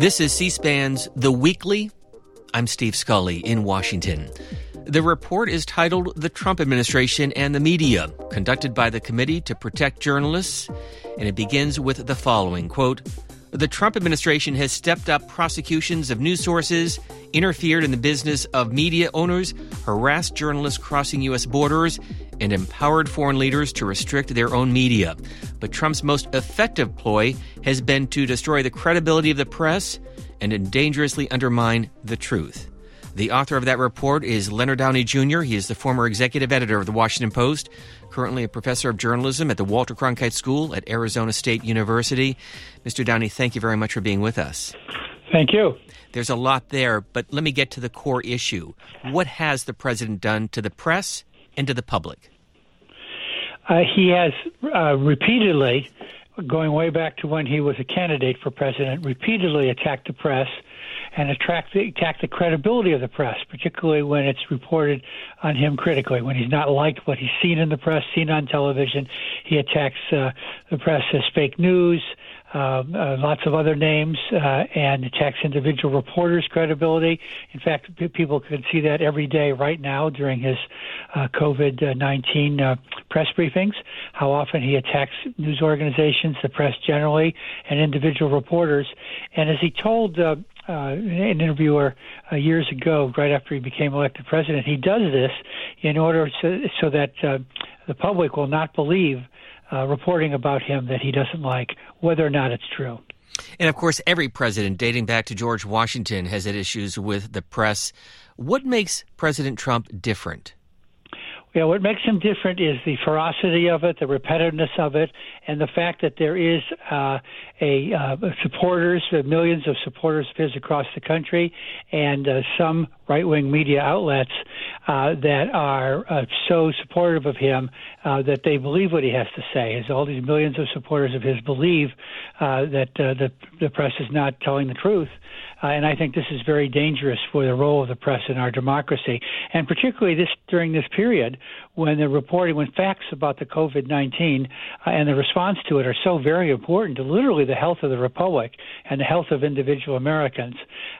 This is C SPAN's The Weekly. I'm Steve Scully in Washington. The report is titled The Trump Administration and the Media, conducted by the Committee to Protect Journalists, and it begins with the following quote, the Trump administration has stepped up prosecutions of news sources, interfered in the business of media owners, harassed journalists crossing U.S. borders, and empowered foreign leaders to restrict their own media. But Trump's most effective ploy has been to destroy the credibility of the press and dangerously undermine the truth. The author of that report is Leonard Downie Jr. He is the former executive editor of the Washington Post, currently a professor of journalism at the Walter Cronkite School at Arizona State University. Mr. Downie, thank you very much for being with us. Thank you. There's a lot there, but let me get to the core issue. What has the president done to the press and to the public? Uh, he has uh, repeatedly, going way back to when he was a candidate for president, repeatedly attacked the press and attract the, the credibility of the press, particularly when it's reported on him critically. When he's not liked what he's seen in the press, seen on television, he attacks uh, the press as fake news. Uh, uh, lots of other names, uh, and attacks individual reporters' credibility. In fact, p- people can see that every day right now during his uh, COVID 19 uh, press briefings, how often he attacks news organizations, the press generally, and individual reporters. And as he told uh, an interviewer uh, years ago, right after he became elected president. He does this in order so that uh, the public will not believe uh, reporting about him that he doesn't like, whether or not it's true. And of course, every president dating back to George Washington has had issues with the press. What makes President Trump different? Yeah, what makes him different is the ferocity of it, the repetitiveness of it, and the fact that there is uh, a uh, supporters, uh, millions of supporters of his across the country, and uh, some right-wing media outlets uh, that are uh, so supportive of him uh, that they believe what he has to say. As all these millions of supporters of his believe uh, that uh, the, the press is not telling the truth. Uh, and I think this is very dangerous for the role of the press in our democracy, and particularly this during this period when the reporting, when facts about the COVID 19 uh, and the response to it are so very important to literally the health of the republic and the health of individual Americans.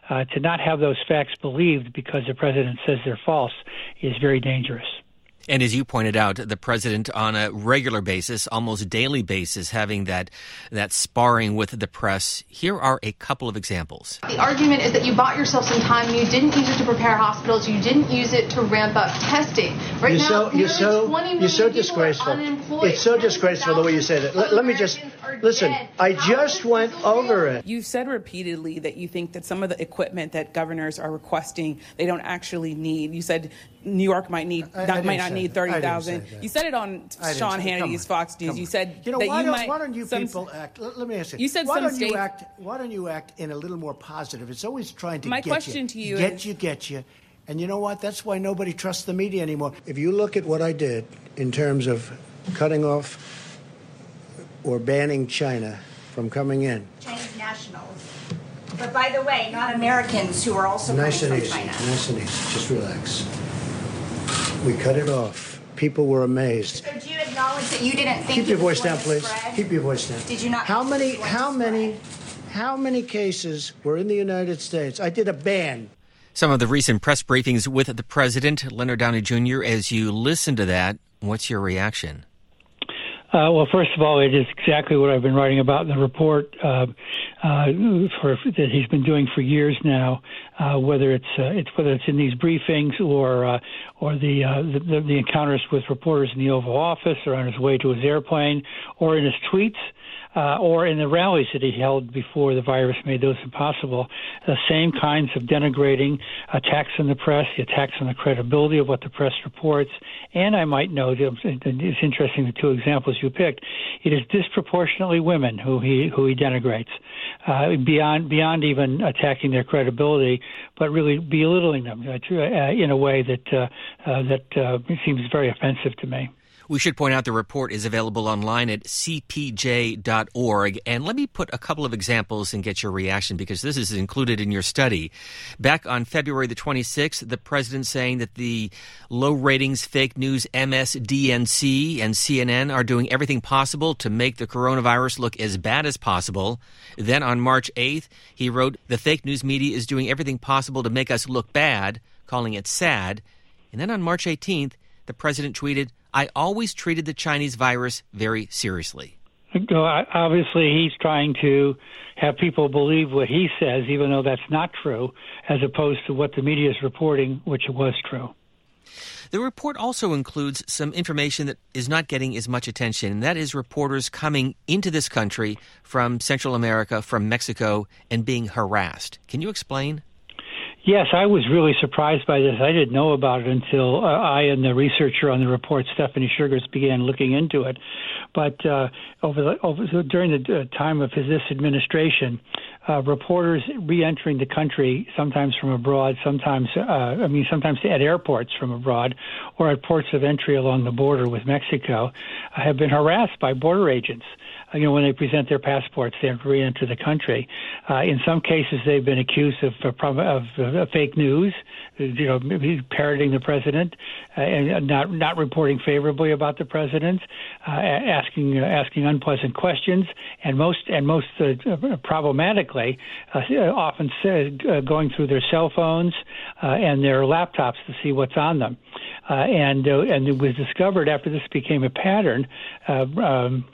Uh, to not have those facts believed because the president says they're false is very dangerous. And as you pointed out, the president on a regular basis, almost daily basis, having that that sparring with the press. Here are a couple of examples. The argument is that you bought yourself some time. You didn't use it to prepare hospitals. You didn't use it to ramp up testing. Right you're now, so, you're so, you're so disgraceful. It's so disgraceful the way you say that. Let, let me just listen. I just went over it. You've said repeatedly that you think that some of the equipment that governors are requesting they don't actually need. You said New York might need I- I not, didn't might not need that. I thirty didn't thousand. say that. You said it on Sean Hannity's on, Fox News. You said you know that why you don't might. why don't you some- people act? Let, let me ask you. You said why some don't states- you act? Why don't you act in a little more positive? It's always trying to My get question you, to you get is- you, get you. And you know what? That's why nobody trusts the media anymore. If you look at what I did in terms of cutting off or banning China from coming in, Chinese nationals. But by the way, not Americans who are also nice and coming easy, from China. nice and easy. Just relax. We cut it off. People were amazed. So do you acknowledge that you didn't think Keep your voice down, please. spread? Keep your voice down. Did you not How many? it was going How many? How many cases were in the United States? I did a ban. Some of the recent press briefings with the president, Leonard Downie Jr. As you listen to that, what's your reaction? Uh, well, first of all, it is exactly what I've been writing about in the report uh, uh, for, that he's been doing for years now. Uh, whether it's uh, it's whether it's in these briefings or uh, or the, the the encounters with reporters in the Oval Office or on his way to his airplane or in his tweets uh, or in the rallies that he held before the virus made those impossible. The same kinds of denigrating attacks on the press, the attacks on the credibility of what the press reports, and I might note, it's interesting the two examples you picked. It is disproportionately women who he who he denigrates, uh, beyond beyond even attacking their credibility, but really belittling them uh, in a way that uh, uh, that uh, seems very offensive to me. We should point out the report is available online at cpj.org. And let me put a couple of examples and get your reaction because this is included in your study. Back on February the 26th, the president saying that the low ratings fake news MSDNC and CNN are doing everything possible to make the coronavirus look as bad as possible. Then on March 8th, he wrote, The fake news media is doing everything possible to make us look bad, calling it sad. And then on March 18th, the president tweeted, I always treated the Chinese virus very seriously. Obviously, he's trying to have people believe what he says, even though that's not true, as opposed to what the media is reporting, which was true. The report also includes some information that is not getting as much attention, and that is reporters coming into this country from Central America, from Mexico, and being harassed. Can you explain? Yes, I was really surprised by this. I didn't know about it until uh, I and the researcher on the report, Stephanie Sugars, began looking into it. But uh, over, the, over during the uh, time of his, this administration, uh, reporters re-entering the country, sometimes from abroad, sometimes uh, I mean sometimes at airports from abroad, or at ports of entry along the border with Mexico, uh, have been harassed by border agents you know, when they present their passports, they have to re-enter the country. Uh, in some cases, they've been accused of of, of, of fake news, you know, parroting the president uh, and not not reporting favorably about the president, uh, asking uh, asking unpleasant questions, and most and most uh, problematically, uh, often uh, going through their cell phones uh, and their laptops to see what's on them. Uh, and uh, and it was discovered after this became a pattern. Uh, um,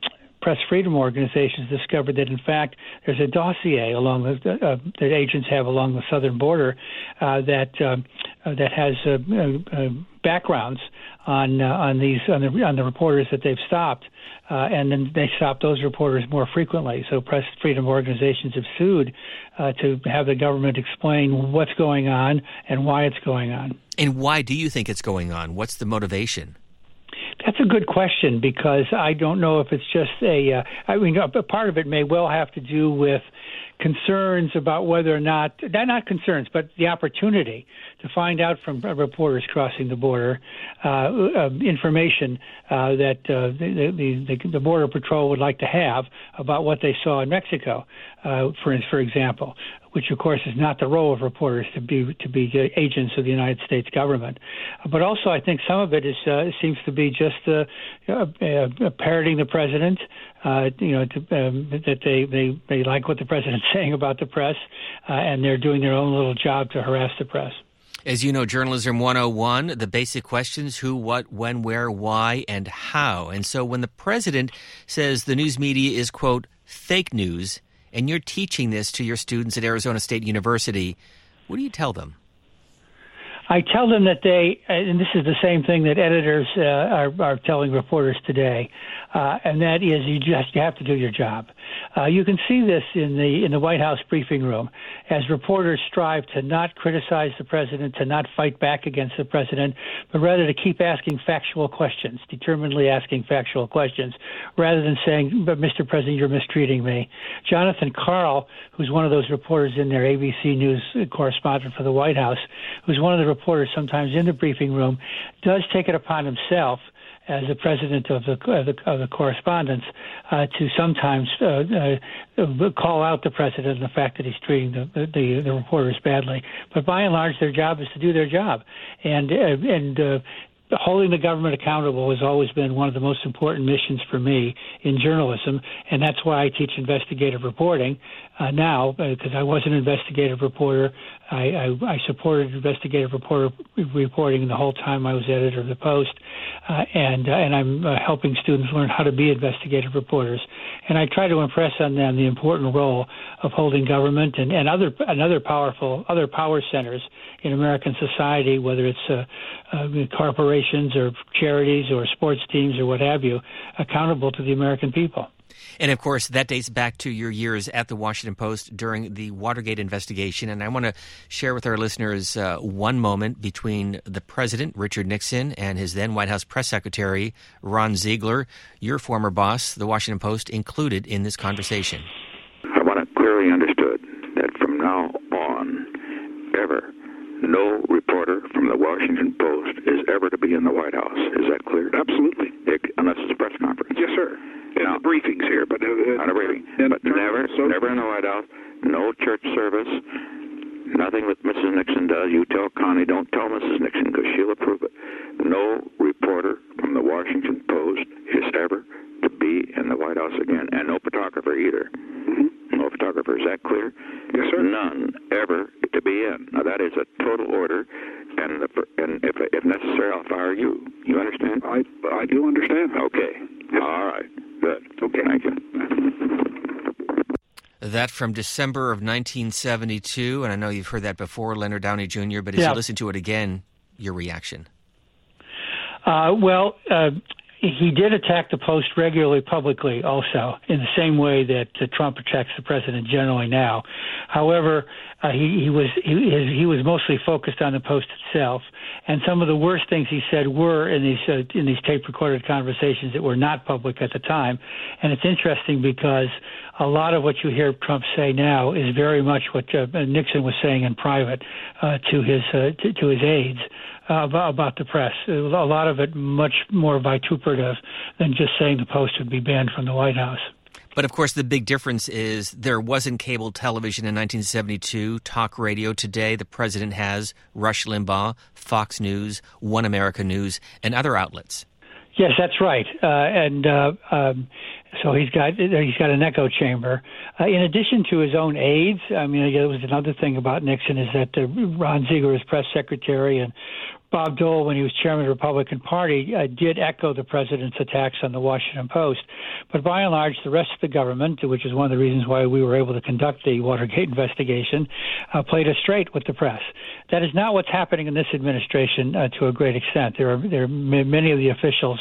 press freedom organizations discovered that in fact there's a dossier along the, uh, that agents have along the southern border uh, that uh, uh that has uh, uh, backgrounds on on these on the on the reporters that they've stopped. uh, and then they stop those reporters more frequently. So, press freedom organizations have sued uh, to have the government explain what's going on and why it's going on. And why do you think it's going on? What's the motivation? That's a good question because I don't know if it's just a. Uh, I mean, a part of it may well have to do with concerns about whether or not not concerns, but the opportunity to find out from reporters crossing the border uh, uh, information uh, that uh, the, the, the border patrol would like to have about what they saw in Mexico, uh, for for example, which of course is not the role of reporters to be to be agents of the United States government. But also, I think some of it is uh, seems to be just uh, uh, parroting the president. Uh, you know, to, um, that they, they they like what the president's saying about the press, uh, and they're doing their own little job to harass the press. As you know, Journalism 101, the basic questions who, what, when, where, why, and how. And so when the president says the news media is, quote, fake news, and you're teaching this to your students at Arizona State University, what do you tell them? I tell them that they, and this is the same thing that editors uh, are, are telling reporters today, uh, and that is you just you have to do your job. Uh, you can see this in the in the White House briefing room as reporters strive to not criticize the president, to not fight back against the president, but rather to keep asking factual questions, determinedly asking factual questions, rather than saying, "But Mr. President, you're mistreating me." Jonathan Karl, who's one of those reporters in there, ABC News correspondent for the White House, who's one of the reporters sometimes in the briefing room, does take it upon himself as the president of the of the, of the correspondence uh, to sometimes uh, uh, call out the president and the fact that he's treating the, the the reporters badly. But by and large, their job is to do their job, and uh, and uh, holding the government accountable has always been one of the most important missions for me in journalism, and that's why I teach investigative reporting uh, now because uh, I was an investigative reporter. I, I, I supported investigative reporter reporting the whole time I was editor of the Post, uh, and uh, and I'm uh, helping students learn how to be investigative reporters. And I try to impress on them the important role of holding government and, and other and other powerful other power centers in American society, whether it's uh, uh, corporations or charities or sports teams or what have you, accountable to the American people. And of course, that dates back to your years at the Washington Post during the Watergate investigation. And I want to share with our listeners uh, one moment between the president, Richard Nixon, and his then White House press secretary, Ron Ziegler, your former boss, the Washington Post, included in this conversation. I want it clearly understood that from now on, ever, no reporter from the Washington Post is ever to be in the White House. Is that clear? Absolutely. and but never, so, never in the White House. No church service. Nothing that Mrs. Nixon does. You tell Connie, don't tell Mrs. Nixon because she'll approve it. No reporter from the Washington Post is ever to be in the White House again, and no photographer either. Mm-hmm. No photographer. Is that clear? Yes, sir. None ever to be in. Now that is a total order, and the, and if if necessary, I'll fire you. You understand? I I do understand. Okay. Yes. All right. Good. Okay. Thank you. That from December of 1972, and I know you've heard that before, Leonard Downie Jr., but as yeah. you listen to it again, your reaction? Uh, well, uh, he did attack the Post regularly publicly, also in the same way that uh, Trump attacks the president generally now. However, uh, he, he was he, he was mostly focused on the Post itself, and some of the worst things he said were in these uh, in these tape recorded conversations that were not public at the time. And it's interesting because a lot of what you hear Trump say now is very much what uh, Nixon was saying in private uh, to his uh, to, to his aides uh, about, about the press. A lot of it much more vituperative than just saying the Post would be banned from the White House. But of course, the big difference is there wasn't cable television in 1972, talk radio. Today, the president has Rush Limbaugh, Fox News, One America News, and other outlets. Yes, that's right. Uh, and uh, um, so he's got he's got an echo chamber. Uh, in addition to his own aides, I mean, there was another thing about Nixon is that uh, Ron Ziegler, his press secretary, and Bob Dole, when he was chairman of the Republican Party, uh, did echo the president's attacks on the Washington Post. But by and large, the rest of the government, which is one of the reasons why we were able to conduct the Watergate investigation, uh, played us straight with the press. That is not what's happening in this administration uh, to a great extent. There are, there are many of the officials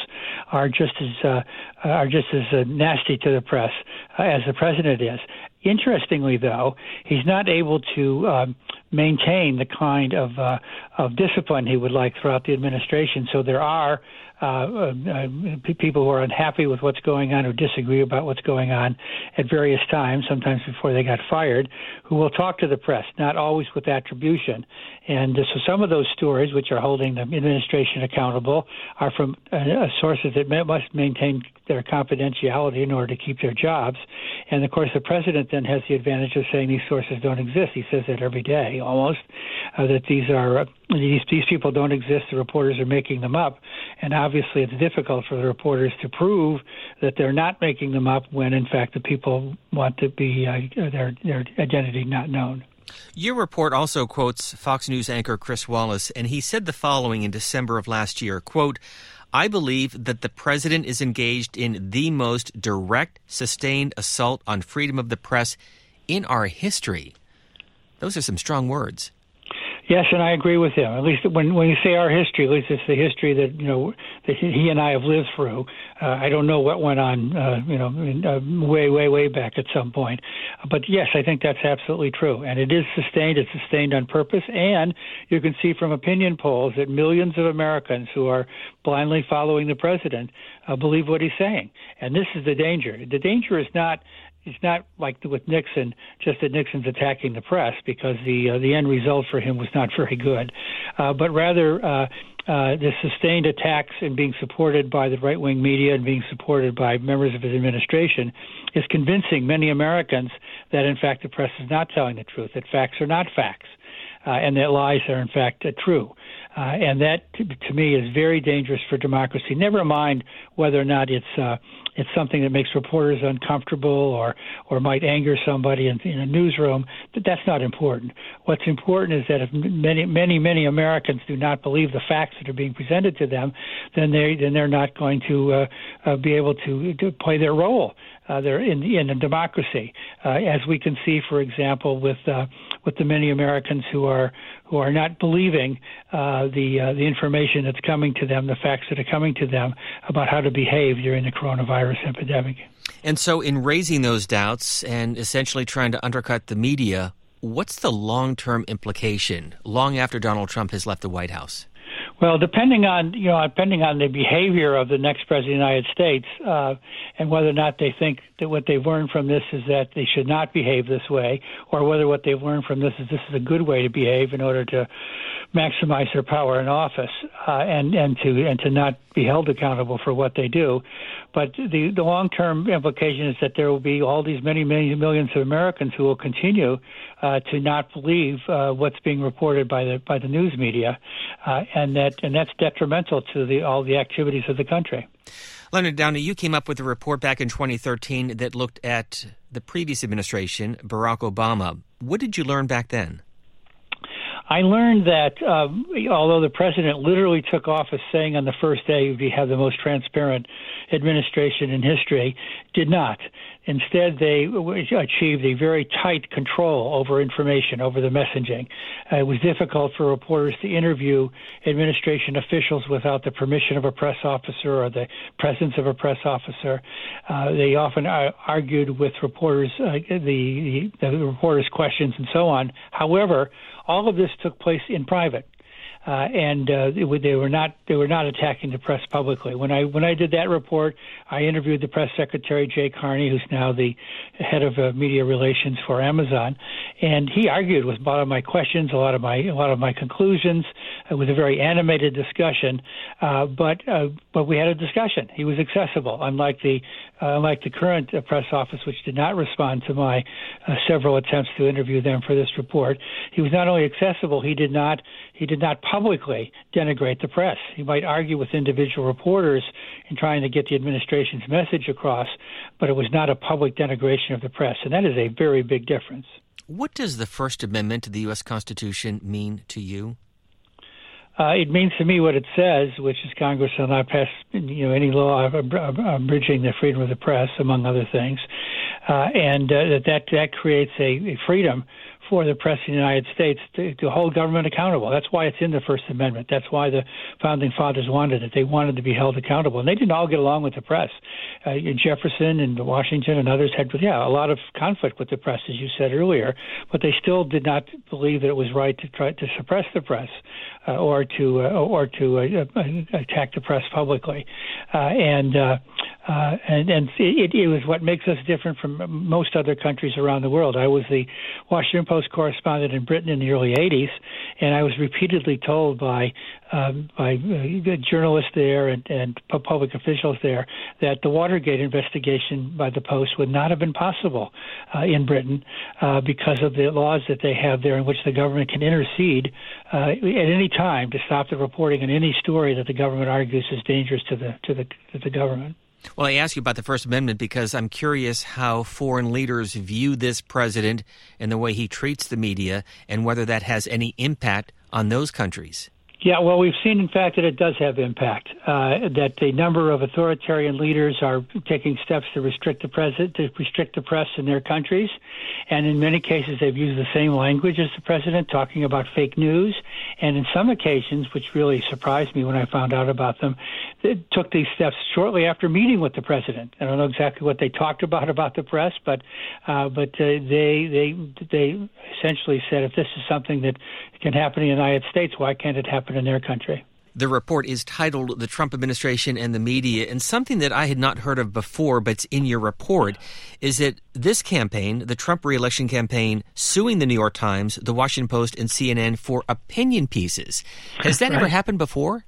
are just as uh, are just as uh, nasty to the press uh, as the president is. Interestingly, though, he's not able to um, maintain the kind of uh, of discipline he would like throughout the administration. So there are uh, uh, people who are unhappy with what's going on, who disagree about what's going on at various times, sometimes before they got fired, who will talk to the press, not always with attribution. And so some of those stories, which are holding the administration accountable, are from uh, sources that must maintain their confidentiality in order to keep their jobs. And of course, the president then has the advantage of saying these sources don't exist. He says that every day, almost, uh, that these are uh, these these people don't exist. The reporters are making them up, and obviously, it's difficult for the reporters to prove that they're not making them up when, in fact, the people want to be uh, their their identity not known. Your report also quotes Fox News anchor Chris Wallace, and he said the following in December of last year quote, I believe that the president is engaged in the most direct, sustained assault on freedom of the press in our history. Those are some strong words. Yes, and I agree with him. At least when when you say our history, at least it's the history that you know that he and I have lived through. Uh, I don't know what went on, uh, you know, in, uh, way, way, way back at some point. But yes, I think that's absolutely true, and it is sustained. It's sustained on purpose, and you can see from opinion polls that millions of Americans who are blindly following the president uh, believe what he's saying. And this is the danger. The danger is not it's not like with Nixon, just that Nixon's attacking the press because the uh, the end result for him was not very good, uh, but rather uh, uh, the sustained attacks and being supported by the right wing media and being supported by members of his administration is convincing many Americans that in fact the press is not telling the truth, that facts are not facts, uh, and that lies are in fact uh, true. And that, to, to, me, is very dangerous for democracy. Never mind whether or not it's it's something that makes reporters uncomfortable or or might anger somebody in, in a newsroom. But that's not important. What's important is that if many many many Americans do not believe the facts that are being presented to them, then they then they're not going to uh, uh, be able to, to play their role uh, they're in in a democracy, uh, as we can see, for example, with uh, with the many Americans who are who are not believing uh, the uh, the information that's coming to them, the facts that are coming to them about how to behave during the coronavirus epidemic. And so, in raising those doubts and essentially trying to undercut the media, what's the long term implication long after Donald Trump has left the White House? Well, depending on you know, depending on the behavior of the next president of the United States, uh, and whether or not they think that what they've learned from this is that they should not behave this way, or whether what they've learned from this is this is a good way to behave in order to maximize their power in office, uh, and and to and to not be held accountable for what they do. But the the long term implication is that there will be all these many many millions of Americans who will continue uh, to not believe uh, what's being reported by the by the news media, uh, and that and that's detrimental to the all the activities of the country. Leonard Downie, you came up with a report back in 2013 that looked at the previous administration, Barack Obama. What did you learn back then? I learned that um, although the president literally took office saying on the first day we have the most transparent administration in history, did not. Instead, they achieved a very tight control over information, over the messaging. Uh, it was difficult for reporters to interview administration officials without the permission of a press officer or the presence of a press officer. Uh, they often uh, argued with reporters, uh, the, the, the reporters' questions and so on. However, all of this took place in private. Uh, and uh, they were not they were not attacking the press publicly. When I when I did that report, I interviewed the press secretary Jay Carney, who's now the head of uh, media relations for Amazon, and he argued with a lot of my questions, a lot of my a lot of my conclusions, It was a very animated discussion. Uh, but uh, but we had a discussion. He was accessible, unlike the unlike the current uh, press office, which did not respond to my uh, several attempts to interview them for this report. He was not only accessible, he did not he did not publicly denigrate the press. He might argue with individual reporters in trying to get the administration's message across, but it was not a public denigration of the press, and that is a very big difference. What does the First Amendment to the U.S. Constitution mean to you? Uh, it means to me what it says, which is Congress shall not pass you know any law abridging the freedom of the press, among other things, uh, and uh, that that that creates a, a freedom for the press in the United States to, to hold government accountable. That's why it's in the First Amendment. That's why the founding fathers wanted it. They wanted to be held accountable, and they didn't all get along with the press. Uh, Jefferson and Washington and others had, yeah, a lot of conflict with the press, as you said earlier, but they still did not believe that it was right to try to suppress the press uh, or to uh, or to uh, uh, attack the press publicly, uh, and. Uh, uh, and and it, it was what makes us different from most other countries around the world. I was the Washington Post correspondent in Britain in the early '80s, and I was repeatedly told by um, by uh, journalists there and, and public officials there that the Watergate investigation by the Post would not have been possible uh, in Britain uh, because of the laws that they have there in which the government can intercede uh, at any time to stop the reporting on any story that the government argues is dangerous to the to the to the government. Well, I ask you about the First Amendment because I'm curious how foreign leaders view this president and the way he treats the media and whether that has any impact on those countries. Yeah, well, we've seen, in fact, that it does have impact. Uh, that a number of authoritarian leaders are taking steps to restrict the president, to restrict the press in their countries, and in many cases, they've used the same language as the president, talking about fake news. And in some occasions, which really surprised me when I found out about them, they took these steps shortly after meeting with the president. I don't know exactly what they talked about about the press, but uh, but uh, they they they essentially said if this is something that can happen in the United States, why can't it happen in their country? The report is titled The Trump Administration and the Media. And something that I had not heard of before, but it's in your report, is that this campaign, the Trump reelection campaign, suing the New York Times, the Washington Post, and CNN for opinion pieces. Has that right. ever happened before?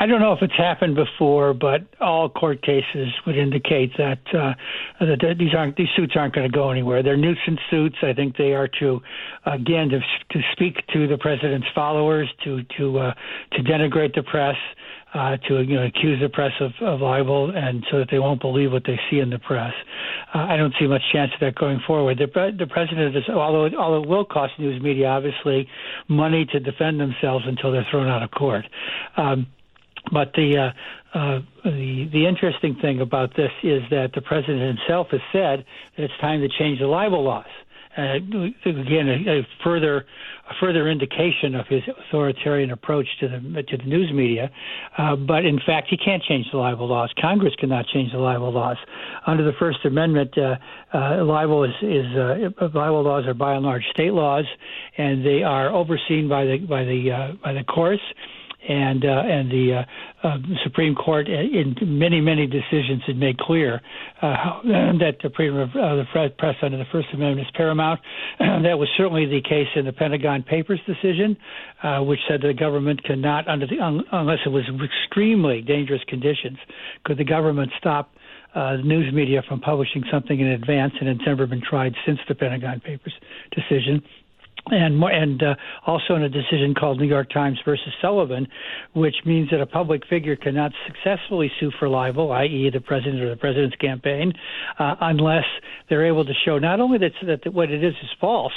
I don't know if it's happened before, but all court cases would indicate that, uh, that these aren't these suits aren't going to go anywhere. They're nuisance suits. I think they are to again to to speak to the president's followers, to to uh, to denigrate the press. Uh, to you know accuse the press of, of libel, and so that they won't believe what they see in the press. Uh, I don't see much chance of that going forward. The, the president is, although although it will cost news media obviously money to defend themselves until they're thrown out of court. Um, but the uh, uh, the the interesting thing about this is that the president himself has said that it's time to change the libel laws. Uh, again, a, a further a further indication of his authoritarian approach to the to the news media. Uh, but in fact, he can't change the libel laws. Congress cannot change the libel laws. Under the First Amendment, uh, uh, libel is, is uh, libel laws are by and large state laws, and they are overseen by the by the uh, by the courts and uh, and the uh, uh, Supreme Court in many many decisions had made clear uh, how, that the freedom of uh, the press under the First Amendment is paramount. that was certainly the case in the Pentagon Papers decision, uh, which said that the government cannot, under the un, unless it was extremely dangerous conditions, could the government stop uh, the news media from publishing something in advance, and it's never been tried since the Pentagon Papers decision and and uh, also in a decision called New York Times versus Sullivan, which means that a public figure cannot successfully sue for libel, i.e., the president or the president's campaign, uh, unless they're able to show not only that that what it is is false.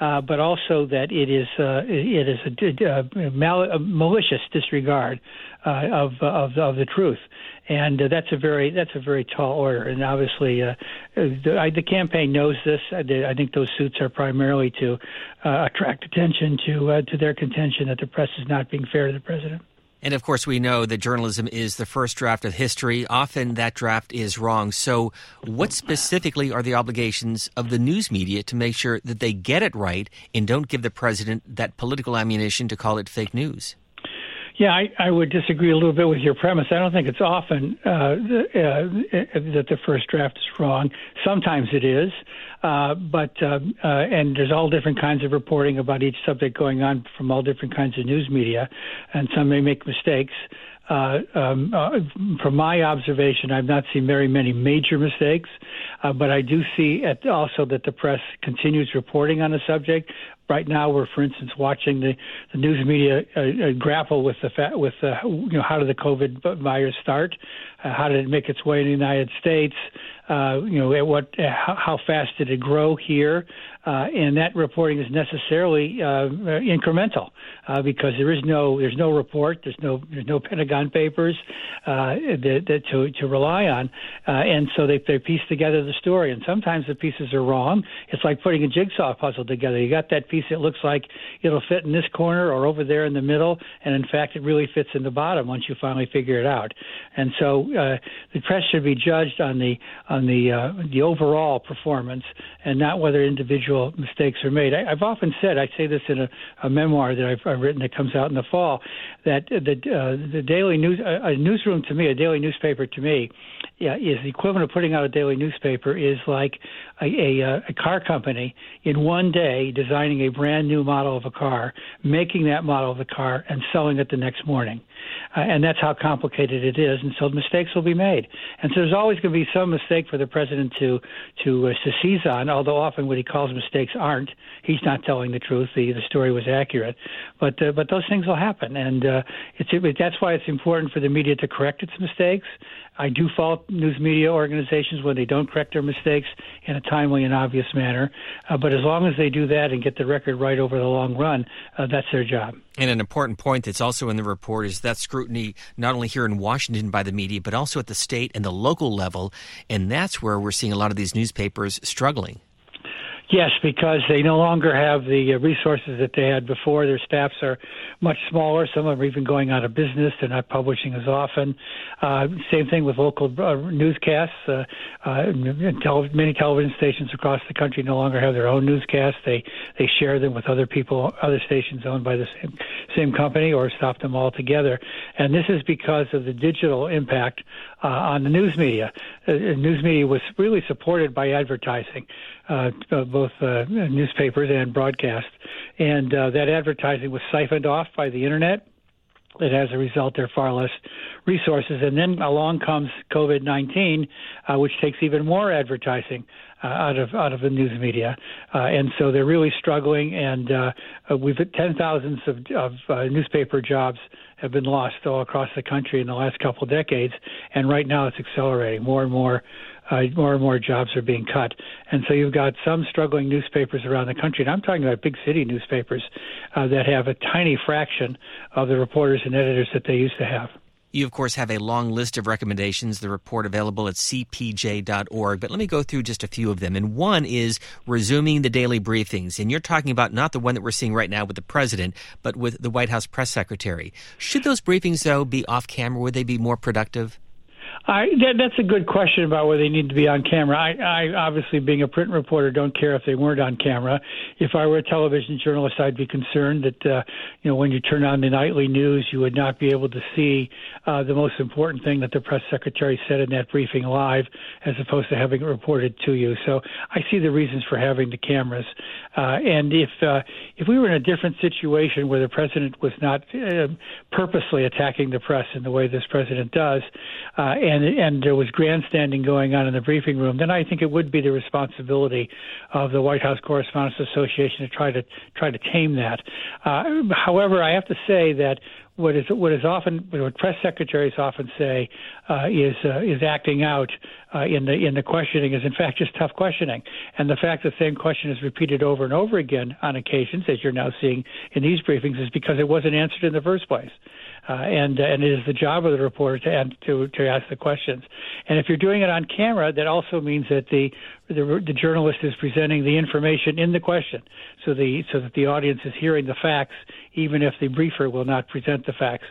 Uh, but also that it is uh, it is a, a, mal- a malicious disregard uh, of, of of the truth and uh, that's a very that's a very tall order. And obviously, uh, the, I, the campaign knows this. I, I think those suits are primarily to uh, attract attention to uh, to their contention that the press is not being fair to the president. And of course, we know that journalism is the first draft of history. Often that draft is wrong. So, what specifically are the obligations of the news media to make sure that they get it right and don't give the president that political ammunition to call it fake news? Yeah, I, I would disagree a little bit with your premise. I don't think it's often uh, the, uh, that the first draft is wrong. Sometimes it is, uh, but uh, uh, and there's all different kinds of reporting about each subject going on from all different kinds of news media, and some may make mistakes. Uh, um, uh, from my observation, I've not seen very many major mistakes, uh, but I do see at also that the press continues reporting on the subject. Right now, we're, for instance, watching the, the news media uh, uh, grapple with the fa- with you know how did the COVID virus start, uh, how did it make its way in the United States, uh, you know, at what, uh, how fast did it grow here? And that reporting is necessarily incremental because there is no there's no report, there's no there's no Pentagon papers that, that to to rely on, and so they they piece together the story. And sometimes the pieces are wrong. It's like putting a jigsaw puzzle together. You got that piece that looks like it'll fit in this corner or over there in the middle, and in fact it really fits in the bottom once you finally figure it out. And so uh, the press should be judged on the on the uh, the overall performance and not whether individual mistakes are made. I, have often said, I say this in a, a memoir that I've, I've, written that comes out in the fall, that the uh, the daily news a newsroom to me, a daily newspaper to me, yeah, is the equivalent of putting out a daily newspaper is like a, a, a car company in one day designing a brand new model of a car, making that model of the car, and selling it the next morning. Uh, and that's how complicated it is. And so mistakes will be made. And so there's always going to be some mistake for the president to to, uh, to seize on. Although often what he calls mistakes aren't. He's not telling the truth. The the story was accurate. But uh, but those things will happen, and uh, it's it, that's why it's important for the media to correct its mistakes. I do fault news media organizations when they don't correct their mistakes in a timely and obvious manner. Uh, but as long as they do that and get the record right over the long run, uh, that's their job. And an important point that's also in the report is that scrutiny not only here in Washington by the media, but also at the state and the local level. And that's where we're seeing a lot of these newspapers struggling. Yes, because they no longer have the uh, resources that they had before. Their staffs are much smaller. Some of them are even going out of business. They're not publishing as often. Uh, same thing with local uh, newscasts. Uh, uh, tele- many television stations across the country no longer have their own newscasts. They they share them with other people, other stations owned by the same same company, or stop them altogether. And this is because of the digital impact uh, on the news media. Uh, news media was really supported by advertising uh, both uh, newspapers and broadcast. And uh, that advertising was siphoned off by the internet. And as a result, there are far less resources. And then along comes COVID 19, uh, which takes even more advertising uh, out of out of the news media, uh, and so they're really struggling. And uh, uh we've ten thousands of, of uh, newspaper jobs have been lost all across the country in the last couple of decades, and right now it's accelerating. More and more uh, more and more jobs are being cut. And so you've got some struggling newspapers around the country, and I'm talking about big city newspapers uh, that have a tiny fraction of the reporters and editors that they used to have. You, of course, have a long list of recommendations, the report available at cpj.org, but let me go through just a few of them. And one is resuming the daily briefings. And you're talking about not the one that we're seeing right now with the president, but with the White House press secretary. Should those briefings, though, be off camera? Would they be more productive? I, that, that's a good question about whether they need to be on camera. I, I obviously, being a print reporter, don't care if they weren't on camera. If I were a television journalist, I'd be concerned that uh, you know when you turn on the nightly news, you would not be able to see uh, the most important thing that the press secretary said in that briefing live, as opposed to having it reported to you. So I see the reasons for having the cameras. Uh, and if uh, if we were in a different situation where the president was not uh, purposely attacking the press in the way this president does, uh, and and there was grandstanding going on in the briefing room, then I think it would be the responsibility of the White House Correspondents Association to try to try to tame that. Uh, however, I have to say that what is what is often what press secretaries often say uh, is uh, is acting out uh, in the in the questioning is in fact just tough questioning, and the fact the same question is repeated over and over again on occasions, as you're now seeing in these briefings, is because it wasn't answered in the first place. Uh, and uh, and it is the job of the reporter to, to to ask the questions. And if you're doing it on camera, that also means that the the, the journalist is presenting the information in the question, so the so that the audience is hearing the facts, even if the briefer will not present the facts.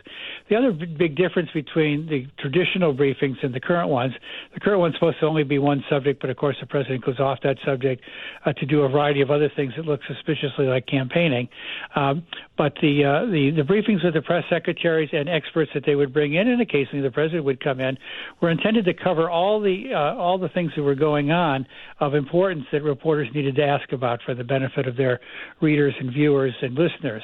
The other big difference between the traditional briefings and the current ones, the current one's supposed to only be one subject, but of course the president goes off that subject uh, to do a variety of other things that look suspiciously like campaigning. Um, but the, uh, the the briefings with the press secretaries and experts that they would bring in, and occasionally the president would come in, were intended to cover all the uh, all the things that were going on of importance that reporters needed to ask about for the benefit of their readers and viewers and listeners,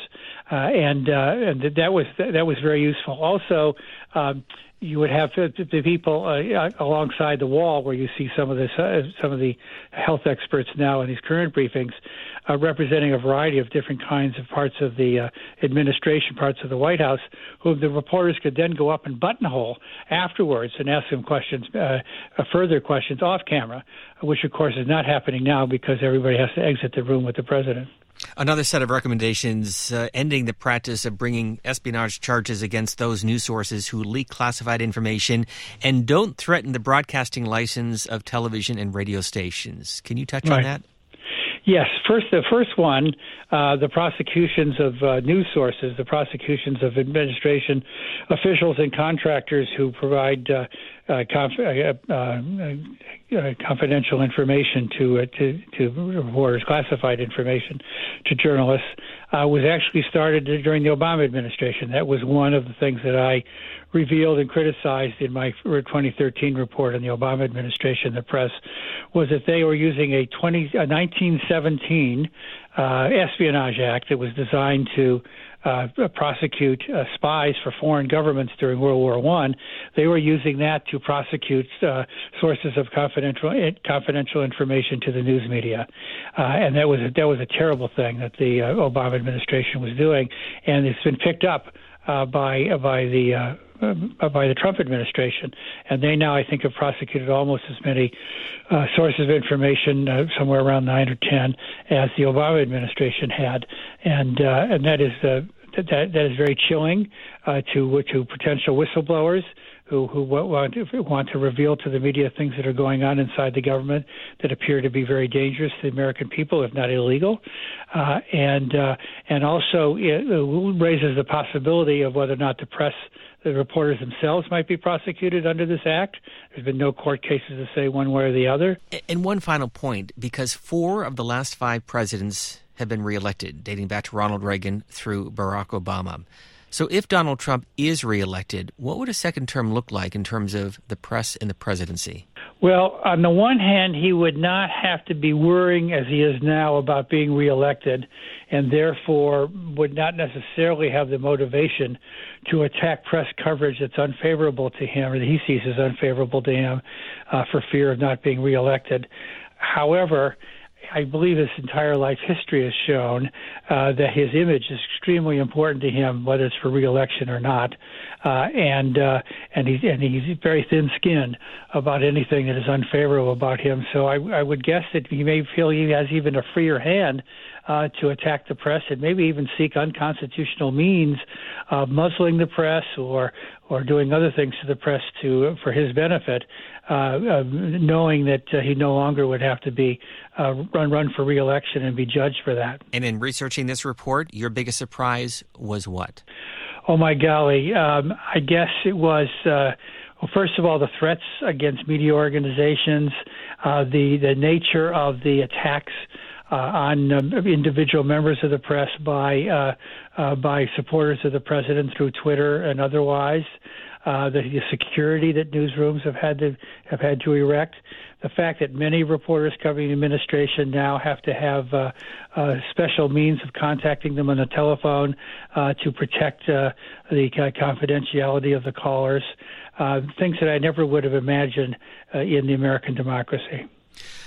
uh, and uh, and that was that was very useful. Also. Um, you would have the people uh, alongside the wall where you see some of this, uh, some of the health experts now in these current briefings, uh, representing a variety of different kinds of parts of the uh, administration, parts of the White House, who the reporters could then go up and buttonhole afterwards and ask them questions, uh, uh, further questions off camera, which of course is not happening now because everybody has to exit the room with the president. Another set of recommendations uh, ending the practice of bringing espionage charges against those news sources who leak classified information and don't threaten the broadcasting license of television and radio stations. Can you touch right. on that? Yes, first the first one, uh, the prosecutions of uh, news sources, the prosecutions of administration officials and contractors who provide uh, uh, conf- uh, uh, confidential information to to to reporters, classified information to journalists, was actually started during the Obama administration. That was one of the things that I revealed and criticized in my 2013 report on the Obama administration, the press, was that they were using a, 20, a 1917 uh, Espionage Act that was designed to uh, prosecute uh, spies for foreign governments during World War One. They were using that to prosecute uh, sources of confidential confidential information to the news media, uh, and that was a, that was a terrible thing that the uh, Obama administration was doing, and it's been picked up uh, by by the uh, by the Trump administration, and they now I think have prosecuted almost as many uh, sources of information, uh, somewhere around nine or ten, as the Obama administration had, and uh, and that is uh, that that is very chilling uh, to to potential whistleblowers who who want to, want to reveal to the media things that are going on inside the government that appear to be very dangerous to the American people, if not illegal, uh, and uh, and also it raises the possibility of whether or not the press. The reporters themselves might be prosecuted under this act. There's been no court cases to say one way or the other. And one final point, because four of the last five presidents have been reelected, dating back to Ronald Reagan through Barack Obama. So, if Donald Trump is reelected, what would a second term look like in terms of the press and the presidency? Well, on the one hand, he would not have to be worrying as he is now about being reelected, and therefore would not necessarily have the motivation to attack press coverage that's unfavorable to him or that he sees as unfavorable to him uh, for fear of not being reelected. However, I believe his entire life history has shown uh, that his image is extremely important to him, whether it's for reelection or not. Uh, and uh, and he's and he's very thin-skinned about anything that is unfavorable about him. So I, I would guess that he may feel he has even a freer hand uh, to attack the press and maybe even seek unconstitutional means of muzzling the press or or doing other things to the press to for his benefit, uh, uh, knowing that uh, he no longer would have to be uh, run run for reelection and be judged for that. And in researching this report, your biggest surprise was what? Oh my golly! Um, I guess it was uh, Well, first of all, the threats against media organizations, uh, the the nature of the attacks uh, on um, individual members of the press by uh, uh, by supporters of the president through Twitter and otherwise. Uh, the, the security that newsrooms have had to have had to erect, the fact that many reporters covering the administration now have to have uh, uh, special means of contacting them on the telephone uh, to protect uh, the uh, confidentiality of the callers, uh, things that I never would have imagined uh, in the American democracy.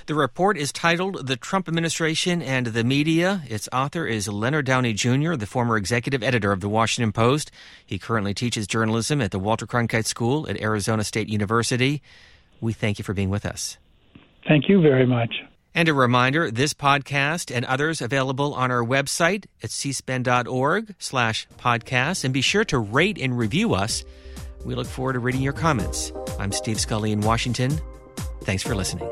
The report is titled The Trump Administration and the Media. Its author is Leonard Downie Jr., the former executive editor of The Washington Post. He currently teaches journalism at the Walter Cronkite School at Arizona State University. We thank you for being with us. Thank you very much. And a reminder, this podcast and others available on our website at cspan.org slash podcast. And be sure to rate and review us. We look forward to reading your comments. I'm Steve Scully in Washington. Thanks for listening.